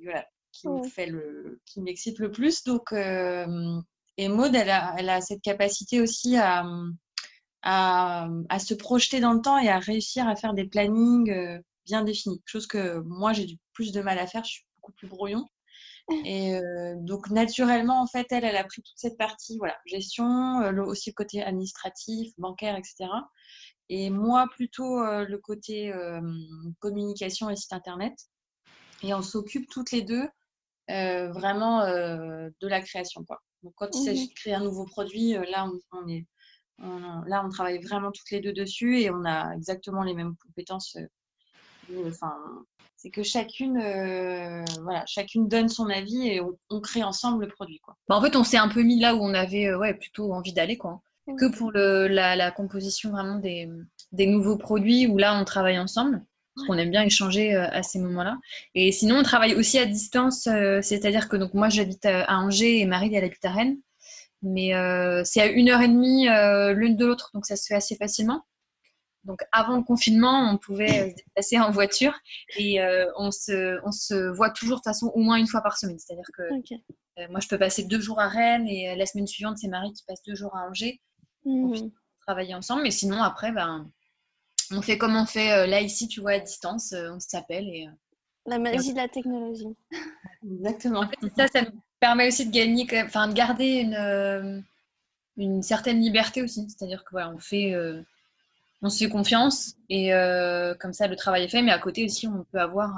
voilà, qui me fait le. qui m'excite le plus. Donc, et Maud, elle a, cette capacité aussi à, à, se projeter dans le temps et à réussir à faire des plannings euh, bien définis. Chose que moi, j'ai du plus de mal à faire. Je suis beaucoup plus brouillon. Et euh, donc, naturellement, en fait, elle, elle a pris toute cette partie, voilà, gestion, euh, aussi le côté administratif, bancaire, etc. Et moi, plutôt le côté communication et site internet. Et on s'occupe toutes les deux vraiment de la création, quoi. Donc, quand il s'agit mmh de créer un nouveau produit, euh, là, on, est, là, on travaille vraiment toutes les deux dessus et on a exactement les mêmes compétences. Euh, enfin, c'est que chacune, euh, voilà, chacune donne son avis et on, crée ensemble le produit. Quoi. Bah, en fait, on s'est un peu mis là où on avait ouais, plutôt envie d'aller. Quoi. Que pour le, la, composition vraiment des, des, nouveaux produits où là, on travaille ensemble parce qu'on aime bien échanger euh, à ces moments-là. Et sinon, on travaille aussi à distance, euh, c'est-à-dire que donc moi j'habite à Angers et Marie elle habite à Rennes, mais euh, c'est à une heure et demie l'une de l'autre, donc ça se fait assez facilement. Donc avant le confinement, on pouvait se déplacer en voiture et on, se, on se voit toujours de toute façon au moins une fois par semaine. C'est-à-dire que moi je peux passer deux jours à Rennes et la semaine suivante c'est Marie qui passe deux jours à Angers. Mmh. On travailler ensemble, mais sinon après, ben, on fait comme on fait euh, là ici, tu vois, à distance, euh, on s'appelle et. Euh, la magie de la technologie. Exactement. ça, ça nous permet aussi de gagner, enfin, de garder une, une certaine liberté aussi. C'est-à-dire que voilà, on fait, on se fait confiance et comme ça, le travail est fait. Mais à côté aussi, on peut avoir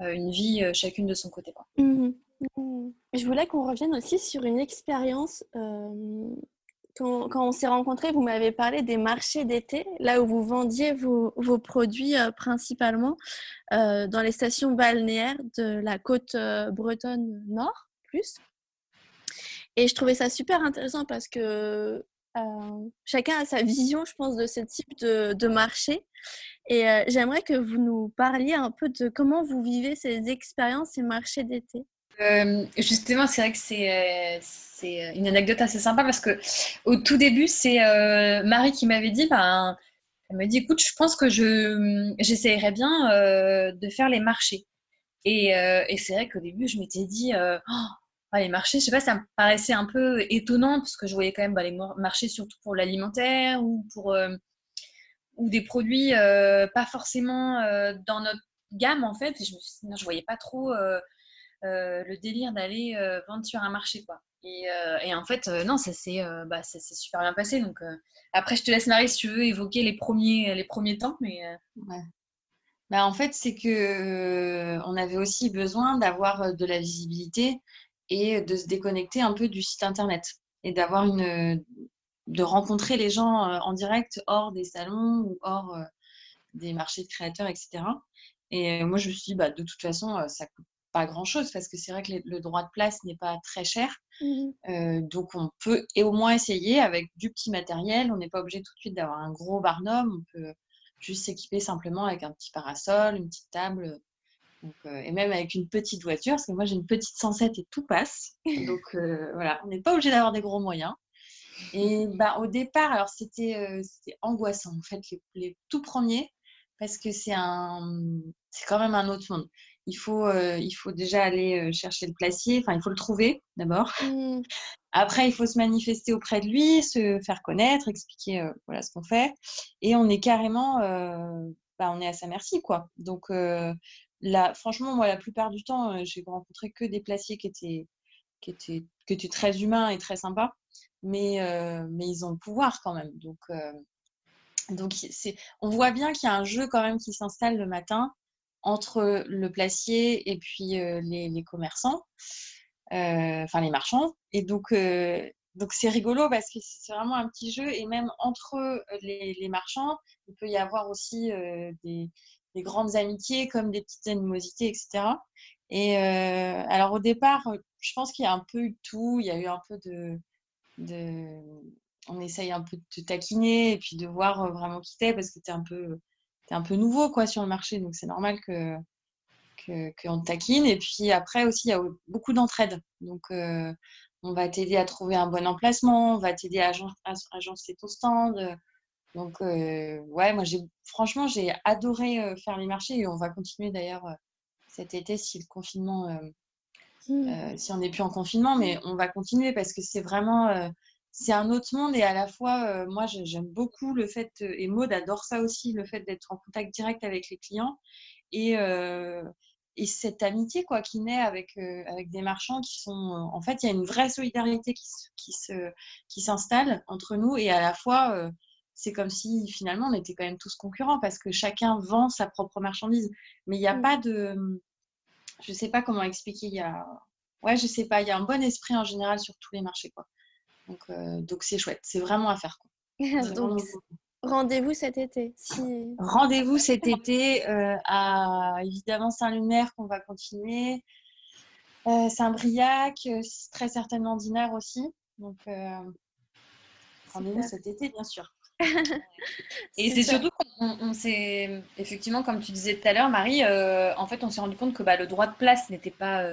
une vie chacune de son côté. Mmh mmh Je voulais qu'on revienne aussi sur une expérience quand, on s'est rencontrés, vous m'avez parlé des marchés d'été, là où vous vendiez vos, produits euh, principalement euh, dans les stations balnéaires de la côte euh, bretonne nord, plus. Et je trouvais ça super intéressant parce que chacun a sa vision, je pense, de ce type de, marché. Et j'aimerais que vous nous parliez un peu de comment vous vivez ces expériences, ces marchés d'été. justement, c'est vrai que c'est une anecdote assez sympa parce que au tout début, c'est Marie qui m'avait dit, ben, elle m'a dit, écoute, je pense que je j'essayerais bien de faire les marchés. Et, c'est vrai qu'au début, je m'étais dit, oh, les marchés, je sais pas, ça me paraissait un peu étonnant parce que je voyais quand même bah, les marchés surtout pour l'alimentaire ou pour ou des produits pas forcément dans notre gamme en fait. Je me suis je voyais pas trop le délire d'aller vendre sur un marché quoi. Euh, et, en fait, euh, non, ça s'est euh, bah, super bien passé. Donc, après, je te laisse, Marie, si tu veux évoquer les premiers, les premiers temps. Mais, bah, en fait, c'est que on avait aussi besoin d'avoir de la visibilité et de se déconnecter un peu du site internet et d'avoir une de rencontrer les gens en direct hors des salons ou hors des marchés de créateurs, etc. Et moi, je me suis dit, bah, de toute façon, ça coûte pas grand-chose parce que c'est vrai que le droit de place n'est pas très cher. Mmh donc on peut et au moins essayer avec du petit matériel. On n'est pas obligé tout de suite d'avoir un gros barnum. On peut juste s'équiper simplement avec un petit parasol, une petite table. Et même avec une petite voiture, parce que moi j'ai une petite 107 et tout passe. Donc voilà, on n'est pas obligé d'avoir des gros moyens. Et bah, au départ, alors c'était angoissant en fait, les, les, tout premiers, parce que c'est quand même un autre monde il faut, euh, il faut déjà aller euh, chercher le placier, enfin, il faut le trouver d'abord. Mmh. Après, il faut se manifester auprès de lui, se faire connaître, expliquer euh, voilà, ce qu'on fait. Et on est carrément, bah, on est à sa merci, quoi. Donc, franchement, moi, la plupart du temps, j'ai rencontré que des placiers qui étaient, qui étaient, qui étaient très humains et très sympas. Mais, mais ils ont le pouvoir quand même. Donc, donc on voit bien qu'il y a un jeu quand même qui s'installe le matin entre le placier et puis euh, les, commerçants, euh, enfin les marchands. Et euh, donc c'est rigolo parce que c'est vraiment un petit jeu. Et même entre les, marchands, il peut y avoir aussi des, grandes amitiés comme des petites animosités, etc. Et alors au départ, je pense qu'il y a un peu eu tout. Il y a eu un peu de, on essaye un peu de te taquiner et puis de voir vraiment qui t'es parce que tu es un peu un peu nouveau quoi sur le marché, donc c'est normal que qu'on te taquine. Et puis après aussi, il y a beaucoup d'entraide. Donc, euh, on va t'aider à trouver un bon emplacement, on va t'aider à, agencer ton stand. Donc, ouais, moi, j'ai franchement, j'ai adoré faire les marchés et on va continuer d'ailleurs cet été si le confinement, mmh. si on n'est plus en confinement, mais on va continuer parce que c'est vraiment c'est un autre monde et à la fois, euh, moi, j'aime beaucoup le fait, et Maud adore ça aussi, le fait d'être en contact direct avec les clients et, euh, et cette amitié quoi, qui naît avec, avec des marchands qui sont. en fait, il y a une vraie solidarité qui, qui, se, qui s'installe entre nous et à la fois, c'est comme si finalement on était quand même tous concurrents parce que chacun vend sa propre marchandise. Mais il n'y a mmh. pas de. Je ne sais pas comment expliquer. Il y a. Ouais, je sais pas. Il y a un bon esprit en général sur tous les marchés. Quoi. Euh, donc, c'est chouette, c'est vraiment à faire. donc, rendez-vous cet été. Rendez-vous cet été euh, à évidemment Saint-Lunaire qu'on va continuer. Euh, Saint-Briac, très certainement Dinard aussi. Donc, rendez-vous cet été, bien sûr. Et c'est surtout qu'on s'est, effectivement, comme tu disais tout à l'heure, Marie, en fait, on s'est rendu compte que bah, le droit de place n'était pas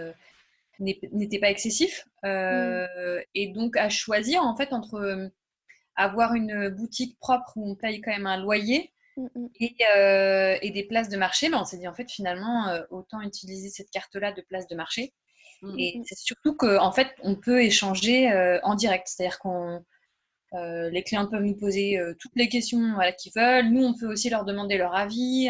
n'était pas excessif. Euh, mm. Et donc, à choisir, en fait, entre euh, avoir une boutique propre où on paye quand même un loyer mm, mm. et, euh, et, des places de marché, mais on s'est dit, en fait, finalement, autant utiliser cette carte-là de place de marché. Et c'est surtout qu'en en fait, on peut échanger en direct. C'est-à-dire qu'on les clients peuvent nous poser toutes les questions voilà, qu'ils veulent. Nous, on peut aussi leur demander leur avis.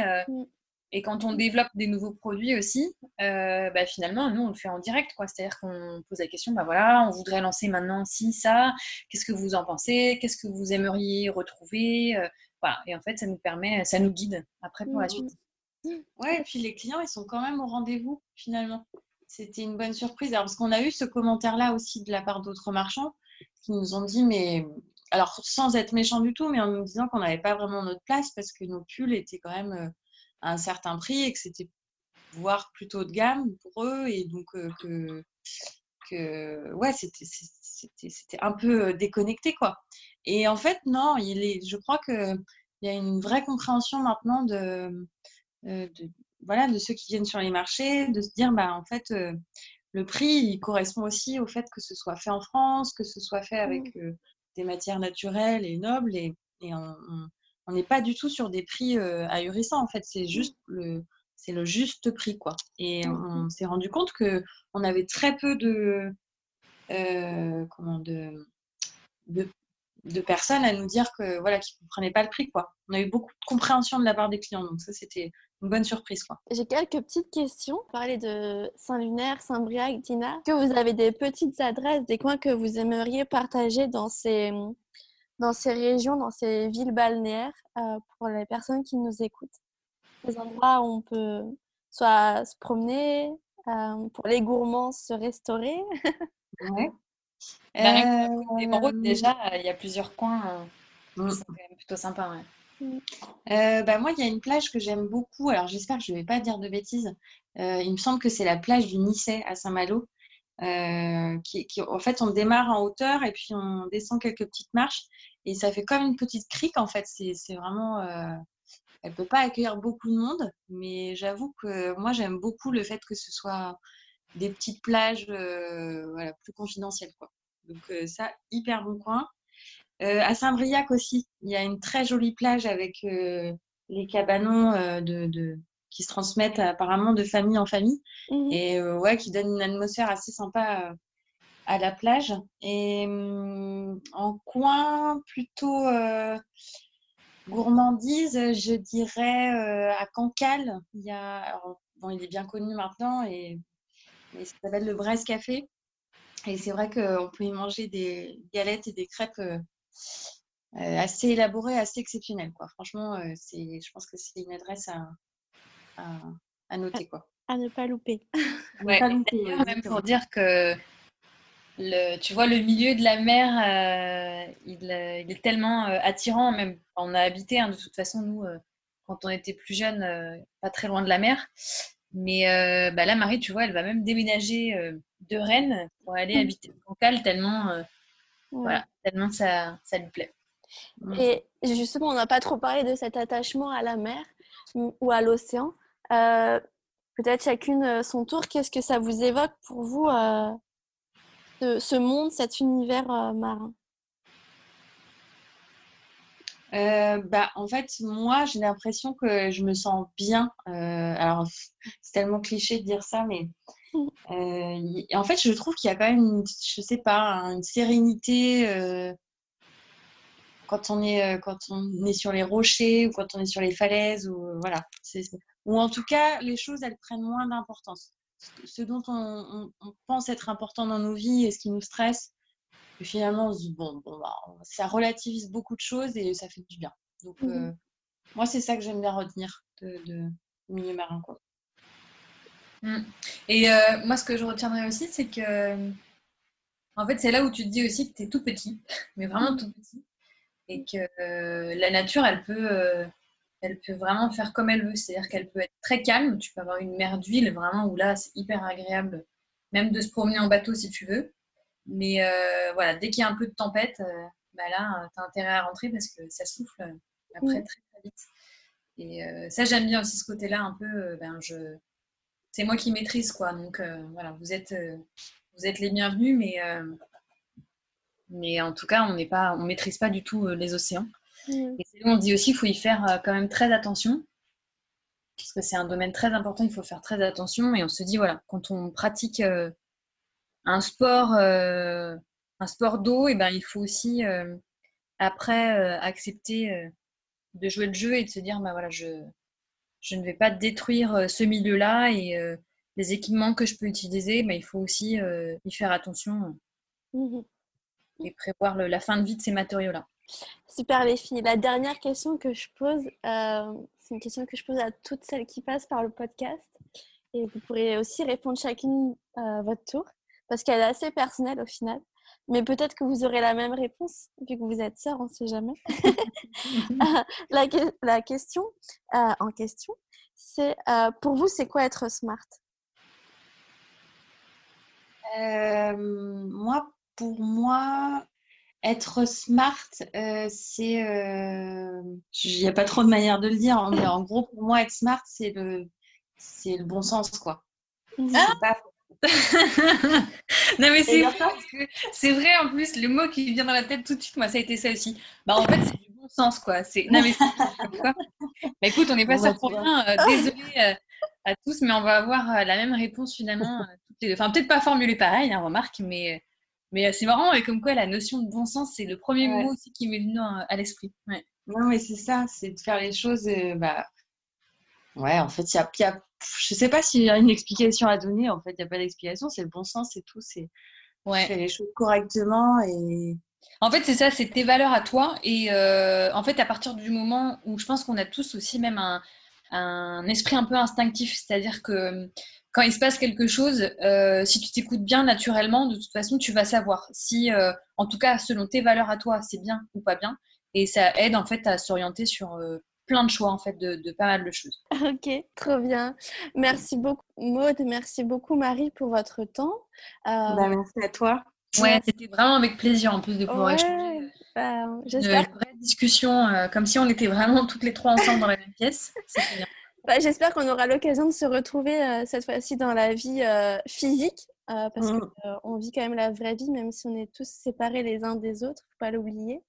Et quand on développe des nouveaux produits aussi, euh, bah, finalement, nous, on le fait en direct. C'est-à-dire qu'on pose la question, bah voilà, on voudrait lancer maintenant ci, ça, qu'est-ce que vous en pensez? Qu'est-ce que vous aimeriez retrouver? Euh, Voilà, et en fait, ça nous permet, ça nous guide après pour la mmh, suite. Mmh. Ouais, et puis les clients, ils sont quand même au rendez-vous, finalement. C'était une bonne surprise. Alors, parce qu'on a eu ce commentaire-là aussi de la part d'autres marchands qui nous ont dit, mais alors sans être méchant du tout, mais en nous disant qu'on n'avait pas vraiment notre place parce que nos pulls étaient quand même euh, à un certain prix et que c'était voire plutôt de gamme pour eux et donc euh, que, ouais c'était c'était un peu euh, déconnecté quoi. Et en fait non il est je crois que il y a une vraie compréhension maintenant de, voilà de ceux qui viennent sur les marchés de se dire bah en fait le prix il correspond aussi au fait que ce soit fait en France que ce soit fait avec mmh. des matières naturelles et nobles et, et on, n'est pas du tout sur des prix euh, ahurissants en fait c'est juste le c'est le juste prix quoi et mmh. on s'est rendu compte que on avait très peu de euh, comment de, de, personnes à nous dire que voilà qu'ils comprenaient pas le prix quoi on a eu beaucoup de compréhension de la part des clients donc ça c'était une bonne surprise quoi j'ai quelques petites questions parler de Saint-Lunaire Saint-Briac Dina que vous avez des petites adresses des coins que vous aimeriez partager dans ces dans ces régions, dans ces villes balnéaires, euh, pour les personnes qui nous écoutent? Des endroits où on peut soit se promener, euh, pour les gourmands se restaurer? ouais. Euh... déjà, il y a plusieurs coins. Euh, c'est quand même plutôt sympa. Ouais. Mm. bah, moi, il y a une plage que j'aime beaucoup. Alors, j'espère que je ne vais pas dire de bêtises. il me semble que c'est la plage du Nicet à Saint-Malo. qui, en fait, on démarre en hauteur et puis on descend quelques petites marches et ça fait comme une petite crique en fait. C'est vraiment, elle peut pas accueillir beaucoup de monde, mais j'avoue que moi j'aime beaucoup le fait que ce soit des petites plages voilà, plus confidentielles quoi. Donc ça, hyper bon coin. À Saint-Briac aussi, il y a une très jolie plage avec les cabanons de, qui se transmettent apparemment de famille en famille mmh et ouais, qui donnent une atmosphère assez sympa à la plage. Et mmh, en coin plutôt gourmandise, je dirais à Cancale. Il y a, bon, il est bien connu maintenant et, et ça s'appelle le Brest Café. Et c'est vrai qu'on peut y manger des galettes et des crêpes euh, euh, assez élaborées, assez exceptionnelles. Quoi. Franchement, euh, c'est, je pense que c'est une adresse à, à, noter. Quoi. À ne pas louper. Ouais, pas louper même pour dire que le, tu vois, le milieu de la mer, il, il, est tellement attirant. Même on a habité, hein, de toute façon, nous, quand on était plus jeunes, pas très loin de la mer. Mais bah là, Marie, tu vois, elle va même déménager de Rennes pour aller mmh. habiter au Cancale tellement, euh, voilà, tellement ça, ça lui plaît. Mmh. Et justement, on n'a pas trop parlé de cet attachement à la mer ou à l'océan. Euh, peut-être chacune euh, son tour, qu'est-ce que ça vous évoque pour vous, de ce monde, cet univers marin? Bah, en fait, moi, j'ai l'impression que je me sens bien. alors, c'est tellement cliché de dire ça, mais euh, en fait, je trouve qu'il y a quand même, une, je sais pas, une sérénité euh, quand on est euh, quand on est sur les rochers ou quand on est sur les falaises ou voilà. Ou en tout cas, les choses elles prennent moins d'importance. Ce dont on, pense être important dans nos vies et ce qui nous stresse, finalement on se dit bon, bon bah, ça relativise beaucoup de choses et ça fait du bien. Donc mmh moi c'est ça que j'aime bien retenir de, de milieu marin quoi. Mm. Et euh, moi, ce que je retiendrai aussi, c'est que, en fait, c'est là où tu te dis aussi que tu es tout petit, mais vraiment tout petit, et que euh, la nature, elle peut, euh, elle peut vraiment faire comme elle veut. C'est-à-dire qu'elle peut être très calme. Tu peux avoir une mer d'huile, vraiment, où là, c'est hyper agréable, même de se promener en bateau si tu veux. Mais voilà, dès qu'il y a un peu de tempête, bah là, tu as intérêt à rentrer parce que ça souffle après très, très vite. Et ça, j'aime bien aussi ce côté-là, un peu, ben, je c'est moi qui maîtrise quoi. Donc euh, voilà, vous êtes, euh, vous êtes les bienvenus, mais, euh, mais en tout cas, on n'est pas, on maîtrise pas du tout les océans. Mm. Et c'est on dit aussi qu'il faut y faire quand même très attention, parce que c'est un domaine très important. Il faut faire très attention. Et on se dit voilà, quand on pratique un sport, un sport d'eau, et ben il faut aussi après accepter de jouer le jeu et de se dire bah voilà je je ne vais pas détruire euh, ce milieu-là et euh, les équipements que je peux utiliser, mais il faut aussi euh, y faire attention mmh et prévoir la fin de vie de ces matériaux-là. Super les filles. La dernière question que je pose, c'est une question que je pose à toutes celles qui passent par le podcast. Et vous pourrez aussi répondre chacune à votre tour, parce qu'elle est assez personnelle au final. Mais peut-être que vous aurez la même réponse, vu que vous êtes sœurs, on ne sait jamais. la, la, question euh, en question, c'est euh, pour vous, c'est quoi être smart? Euh, Moi, pour moi, être smart, c'est. Il n'y a pas trop de manière de le dire, hein, mais en gros, pour moi, être smart, c'est le, le bon sens, quoi. Ah pas non mais c'est c'est vrai en plus le mot qui vient dans la tête tout de suite moi ça a été ça aussi. Bah en fait c'est du bon sens quoi. C'est non mais bah, écoute on n'est pas sûr pour rien euh, désolé euh, à tous mais on va avoir euh, la même réponse finalement enfin peut-être pas formulée pareil hein, remarque mais mais c'est marrant et comme quoi la notion de bon sens c'est le premier mot aussi qui m'est venu à l'esprit. Ouais. non mais c'est ça c'est de faire les choses bah ouais en fait il y a, y a je sais pas s'il y a une explication à donner. En fait, il n'y a pas d'explication. C'est le bon sens, c'est tout. C'est ouais. faire les choses correctement et. En fait, c'est ça, c'est tes valeurs à toi. Et euh, en fait, à partir du moment où je pense qu'on a tous aussi même un, un esprit un peu instinctif, c'est-à-dire que quand il se passe quelque chose, euh, si tu t'écoutes bien naturellement, de toute façon, tu vas savoir si, euh, en tout cas, selon tes valeurs à toi, c'est bien ou pas bien. Et ça aide en fait à s'orienter sur plein de choix en fait de, pas mal de choses. Ok, trop bien. Merci beaucoup Maud, merci beaucoup Marie pour votre temps. Euh, bah, merci à toi. Ouais, c'était vraiment avec plaisir en plus de pouvoir échanger. Bah, J'espère. Une vraie discussion, euh, comme si on était vraiment toutes les trois ensemble dans la même pièce. Bien. Bah, J'espère qu'on aura l'occasion de se retrouver euh, cette fois-ci dans la vie physique, parce mmh. qu'on vit quand même la vraie vie, même si on est tous séparés les uns des autres, faut pas l'oublier.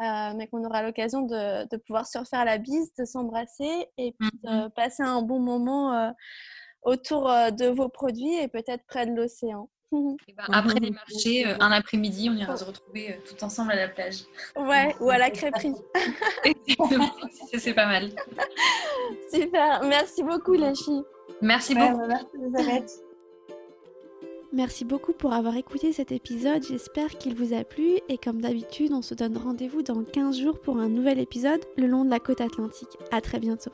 Euh, mais qu'on aura l'occasion de, de, pouvoir se refaire la bise, de s'embrasser et puis de mmh passer un bon moment euh, autour euh, de vos produits et peut-être près de l'océan. Ben, après les marchés, un après-midi, on ira se retrouver tout ensemble à la plage. Ouais, ou à la crêperie. c'est pas mal. Super, merci beaucoup les filles. Merci beaucoup. Merci Elisabeth. Merci beaucoup pour avoir écouté cet épisode, j'espère qu'il vous a plu et comme d'habitude on se donne rendez-vous dans 15 jours pour un nouvel épisode le long de la côte atlantique. A très bientôt.